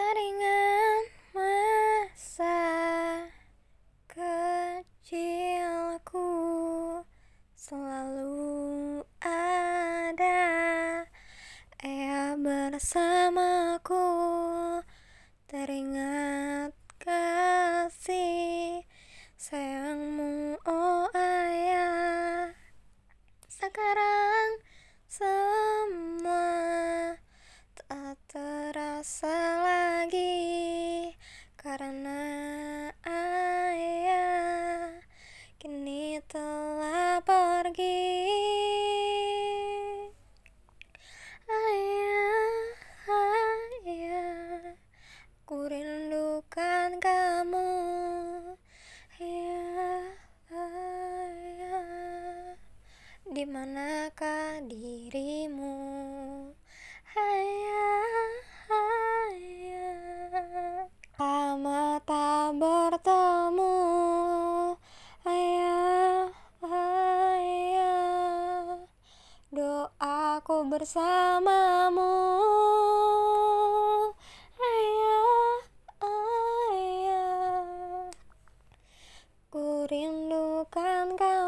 Teringat masa kecilku. Selalu ada Ayah bersamaku. Teringat kasih sayangmu oh ayah Sekarang semua tak terasa di manakah dirimu? Haya, haya. Lama tak bertemu. Haya, haya. Doaku bersamamu. Haya, haya. Ku rindukan kamu